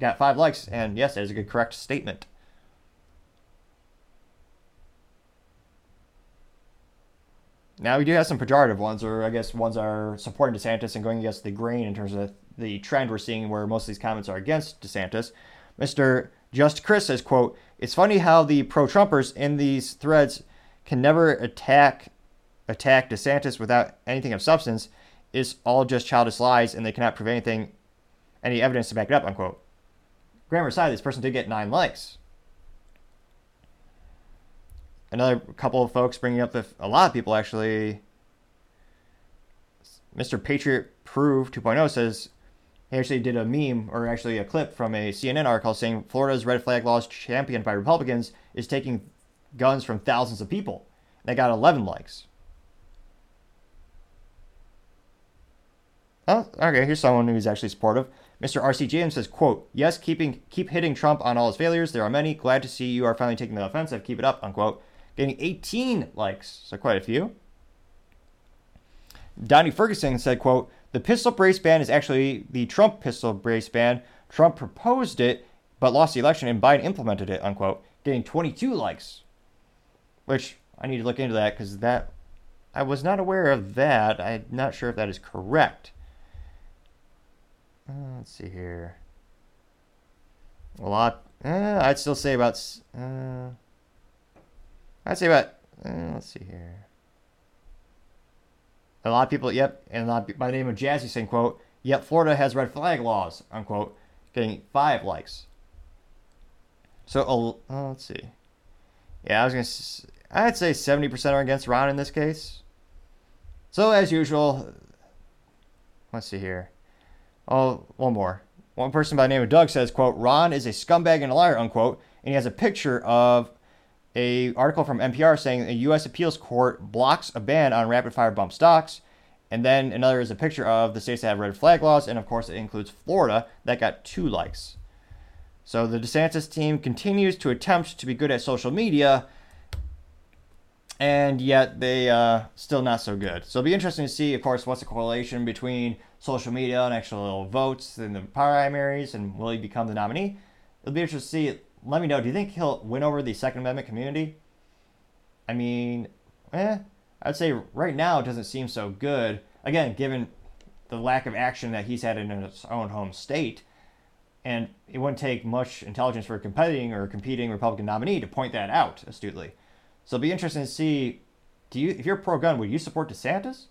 Got five likes, and yes, that is a good correct statement. Now we do have some pejorative ones, or I guess ones are supporting DeSantis and going against the grain in terms of the trend we're seeing where most of these comments are against DeSantis. Mr. Just Chris says, quote, It's funny how the pro-Trumpers in these threads can never attack attack DeSantis without anything of substance. It's all just childish lies and they cannot prove anything any evidence to back it up, unquote. Grammar aside, this person did get nine likes another couple of folks bringing up the a lot of people actually. Mr. Patriot Prove 2.0 says he actually did a meme or actually a clip from a CNN article saying Florida's red flag laws championed by Republicans is taking guns from thousands of people. They got 11 likes. Oh, okay. Here's someone who's actually supportive. Mr. R.C. James says, "quote Yes, keeping keep hitting Trump on all his failures. There are many. Glad to see you are finally taking the offensive. Keep it up." Unquote getting 18 likes, so quite a few. Donnie Ferguson said, quote, the pistol brace ban is actually the Trump pistol brace ban. Trump proposed it, but lost the election, and Biden implemented it, unquote, getting 22 likes. Which I need to look into that because that I was not aware of that. I'm not sure if that is correct. Uh, let's see here. A lot. Uh, I'd still say about. Uh, I'd say about, uh, let's see here. A lot of people, yep, and a lot of, by the name of Jazzy saying, quote, yep, Florida has red flag laws, unquote, getting five likes. So, uh, let's see. Yeah, I was going to, I'd say 70% are against Ron in this case. So, as usual, let's see here. Oh, one more. One person by the name of Doug says, quote, Ron is a scumbag and a liar, unquote, and he has a picture of a article from NPR saying a U.S. appeals court blocks a ban on rapid fire bump stocks. And then another is a picture of the states that have red flag laws, and of course it includes Florida that got two likes. So the DeSantis team continues to attempt to be good at social media, and yet they uh, still not so good. So it'll be interesting to see, of course, what's the correlation between social media and actual votes in the primaries, and will he become the nominee? It'll be interesting to see let me know. Do you think he'll win over the Second Amendment community? I mean, eh, I'd say right now it doesn't seem so good. Again, given the lack of action that he's had in his own home state, and it wouldn't take much intelligence for a competing or competing Republican nominee to point that out astutely. So it'll be interesting to see. Do you, if you're pro-gun, would you support DeSantis,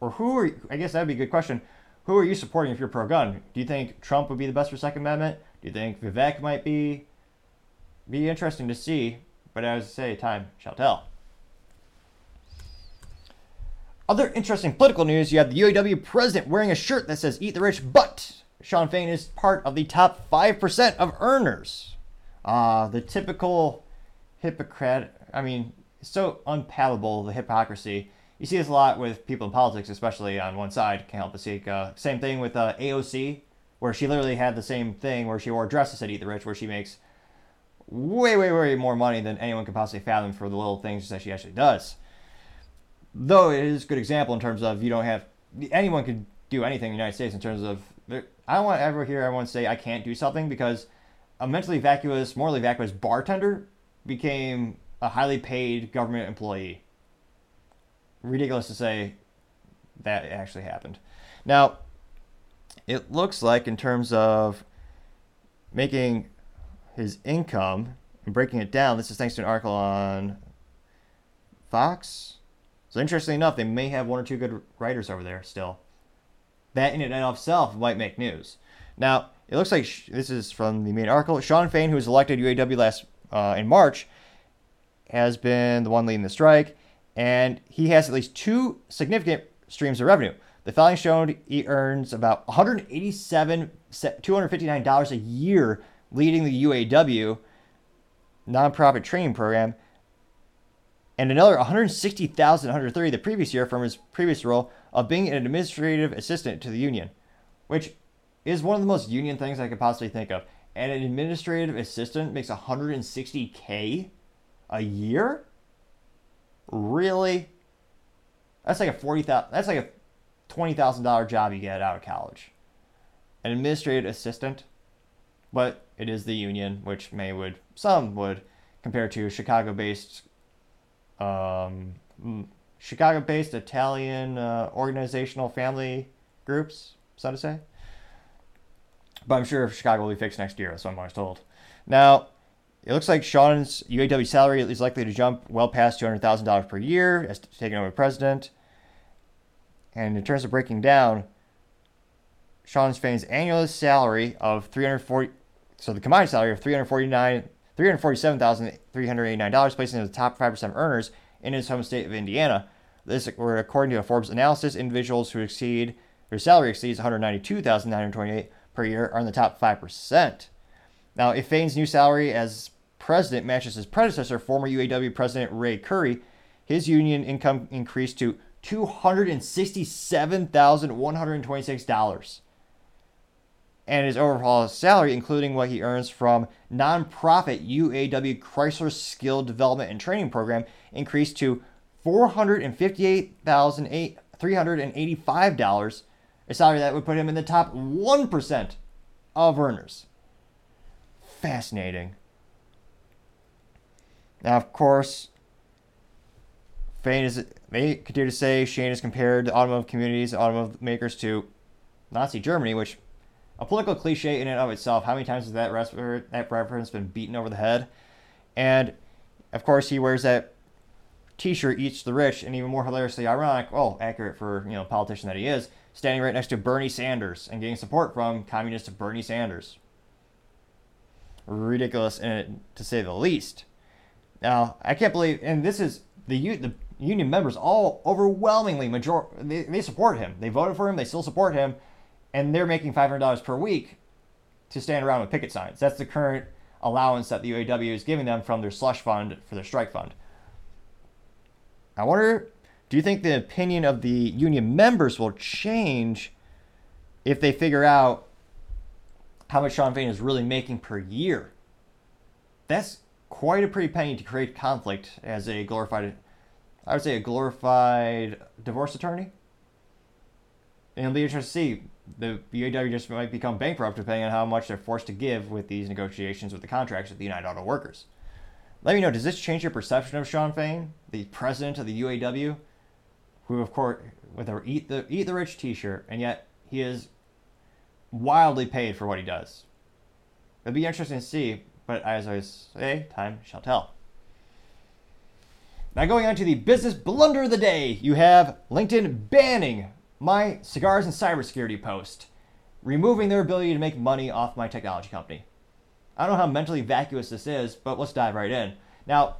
or who are? You, I guess that'd be a good question. Who are you supporting if you're pro-gun? Do you think Trump would be the best for Second Amendment? Do you think Vivek might be? Be interesting to see. But as I say, time shall tell. Other interesting political news you have the UAW president wearing a shirt that says Eat the Rich, but Shawn Fain is part of the top 5% of earners. Uh, the typical hypocrite, I mean, so unpalatable, the hypocrisy. You see this a lot with people in politics, especially on one side, can't help but see. Uh, same thing with uh, AOC, where she literally had the same thing where she wore dresses dress that Eat the Rich, where she makes way, way, way more money than anyone could possibly fathom for the little things that she actually does though it is a good example in terms of you don't have anyone can do anything in the United States in terms of I don't want to ever hear everyone say I can't do something because a mentally vacuous, morally vacuous bartender became a highly paid government employee. Ridiculous to say that actually happened. Now, it looks like in terms of making his income and breaking it down, this is thanks to an article on Fox so interestingly enough, they may have one or two good writers over there still. That in and of itself might make news. Now, it looks like sh- this is from the main article. Shawn Fain, who was elected UAW last uh, in March, has been the one leading the strike, and he has at least two significant streams of revenue. The filing showed he earns about 187 $259 a year leading the UAW nonprofit training program and another 160,130 the previous year from his previous role of being an administrative assistant to the union, which is one of the most union things I could possibly think of. And an administrative assistant makes 160k a year? Really? That's like a 40,000 that's like a $20,000 job you get out of college. An administrative assistant, but it is the union, which may would some would compare to Chicago-based um, Chicago based Italian uh, organizational family groups, so to say. But I'm sure Chicago will be fixed next year, that's what I'm always told. Now, it looks like Shawn's UAW salary is likely to jump well past $200,000 per year as taking over president. And in terms of breaking down, Shawn Fain's annual salary of 340 so the combined salary of 349 $347,389, placing him the top 5% earners in his home state of Indiana. This, according to a Forbes analysis, individuals who exceed their salary exceeds 192,928 per year are in the top 5%. Now, if Fain's new salary as president matches his predecessor, former UAW President Ray Curry, his union income increased to $267,126 and his overall salary, including what he earns from nonprofit UAW Chrysler Skill Development and Training Program, increased to $458,385, a salary that would put him in the top 1% of earners. Fascinating. Now, of course, Fain is they continue to say Shane has compared the automotive communities, automotive makers to Nazi Germany, which a political cliche in and of itself. How many times has that, refer- that reference been beaten over the head? And of course, he wears that T-shirt, "Eats the Rich," and even more hilariously ironic, well, accurate for you know politician that he is, standing right next to Bernie Sanders and getting support from communist Bernie Sanders. Ridiculous, in to say the least. Now, I can't believe, and this is the the union members all overwhelmingly major they, they support him. They voted for him. They still support him and they're making $500 per week to stand around with picket signs. That's the current allowance that the UAW is giving them from their slush fund for their strike fund. I wonder, do you think the opinion of the union members will change if they figure out how much Shawn Fain is really making per year? That's quite a pretty penny to create conflict as a glorified, I would say, a glorified divorce attorney. And it'll be interesting to see the UAW just might become bankrupt depending on how much they're forced to give with these negotiations with the contracts with the United Auto Workers. Let me know, does this change your perception of Shawn Fain, the president of the UAW, who of course with a eat the eat the rich t-shirt, and yet he is wildly paid for what he does. It'll be interesting to see, but as I say, time shall tell. Now going on to the business blunder of the day, you have LinkedIn banning my cigars and cybersecurity post, removing their ability to make money off my technology company. I don't know how mentally vacuous this is, but let's dive right in. Now,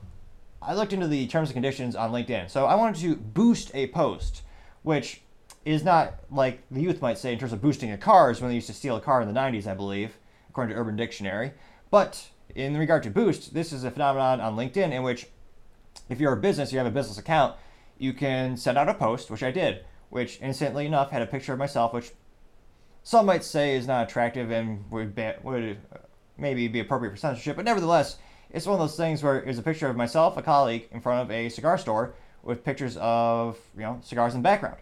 I looked into the terms and conditions on LinkedIn. So I wanted to boost a post, which is not like the youth might say in terms of boosting a car, is when they used to steal a car in the 90s, I believe, according to Urban Dictionary. But in regard to boost, this is a phenomenon on LinkedIn in which if you're a business, you have a business account, you can send out a post, which I did, which instantly enough had a picture of myself, which some might say is not attractive and would be, would maybe be appropriate for censorship, but nevertheless, it's one of those things where it's a picture of myself, a colleague, in front of a cigar store with pictures of you know cigars in the background.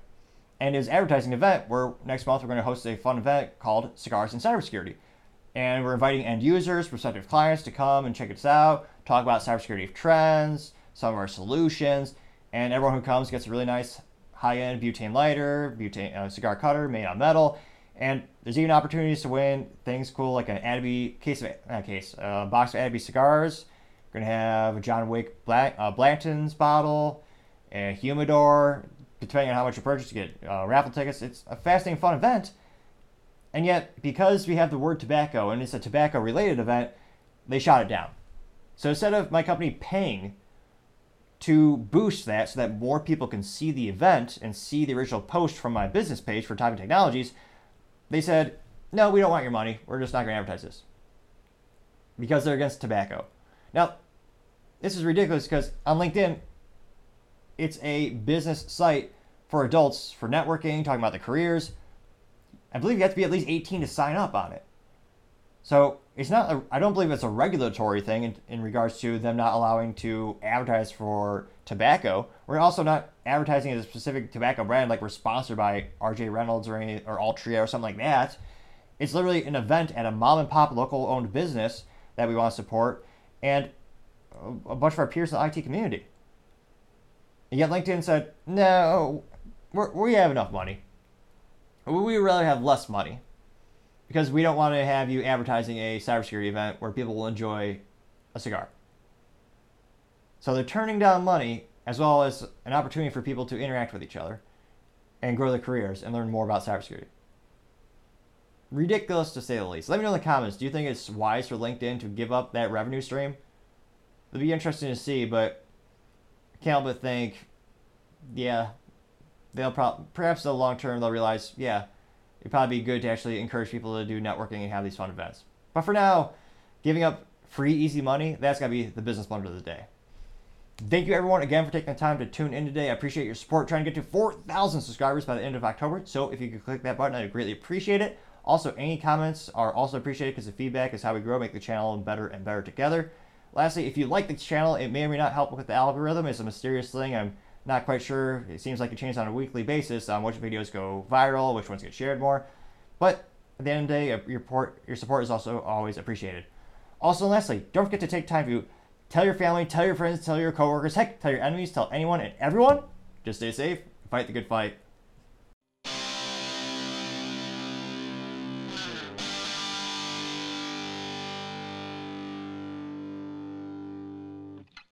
And is advertising event where next month we're going to host a fun event called Cigars and Cybersecurity. And we're inviting end users, prospective clients to come and check us out, talk about cybersecurity trends, some of our solutions, and everyone who comes gets a really nice high-end butane lighter, butane uh, cigar cutter made on metal, and there's even opportunities to win things cool like an Adaby case of uh, case uh, box of Adaby cigars. We're gonna have a John Wick Black, uh, Blanton's bottle, a humidor. Depending on how much you purchase, you get uh, raffle tickets. It's a fascinating, fun event. And yet, because we have the word tobacco and it's a tobacco-related event, they shot it down. So instead of my company paying to boost that so that more people can see the event and see the original post from my business page for Topping Technologies, they said, no, we don't want your money. We're just not going to advertise this. Because they're against tobacco. Now, this is ridiculous because on LinkedIn, it's a business site for adults for networking, talking about the careers. I believe you have to be at least 18 to sign up on it. So it's not, I don't believe it's a regulatory thing in, in regards to them not allowing to advertise for tobacco. We're also not advertising as a specific tobacco brand like we're sponsored by RJ Reynolds or any, or Altria or something like that. It's literally an event at a mom and pop local owned business that we want to support and a, bunch of our peers in the IT community. And yet LinkedIn said, no, we're, we have enough money. We would rather have less money because we don't want to have you advertising a cybersecurity event where people will enjoy a cigar. So they're turning down money as well as an opportunity for people to interact with each other and grow their careers and learn more about cybersecurity. Ridiculous to say the least. Let me know in the comments. Do you think it's wise for LinkedIn to give up that revenue stream? It'll be interesting to see, but I can't help but think, yeah, they'll probably perhaps in the long term they'll realize, yeah, it'd probably be good to actually encourage people to do networking and have these fun events. But for now, giving up free, easy money, that's got to be the business blunder of the day. Thank you everyone again for taking the time to tune in today. I appreciate your support. Trying to get to 4,000 subscribers by the end of October. So if you could click that button, I'd greatly appreciate it. Also, any comments are also appreciated because the feedback is how we grow, make the channel better and better together. Lastly, if you like the channel, it may or may not help with the algorithm. It's a mysterious thing. I'm not quite sure. It seems like it changes on a weekly basis on which videos go viral, which ones get shared more. But at the end of the day, your support, your support is also always appreciated. Also, lastly, don't forget to take time to tell your family, tell your friends, tell your coworkers, heck, tell your enemies, tell anyone and everyone. Just stay safe, fight the good fight.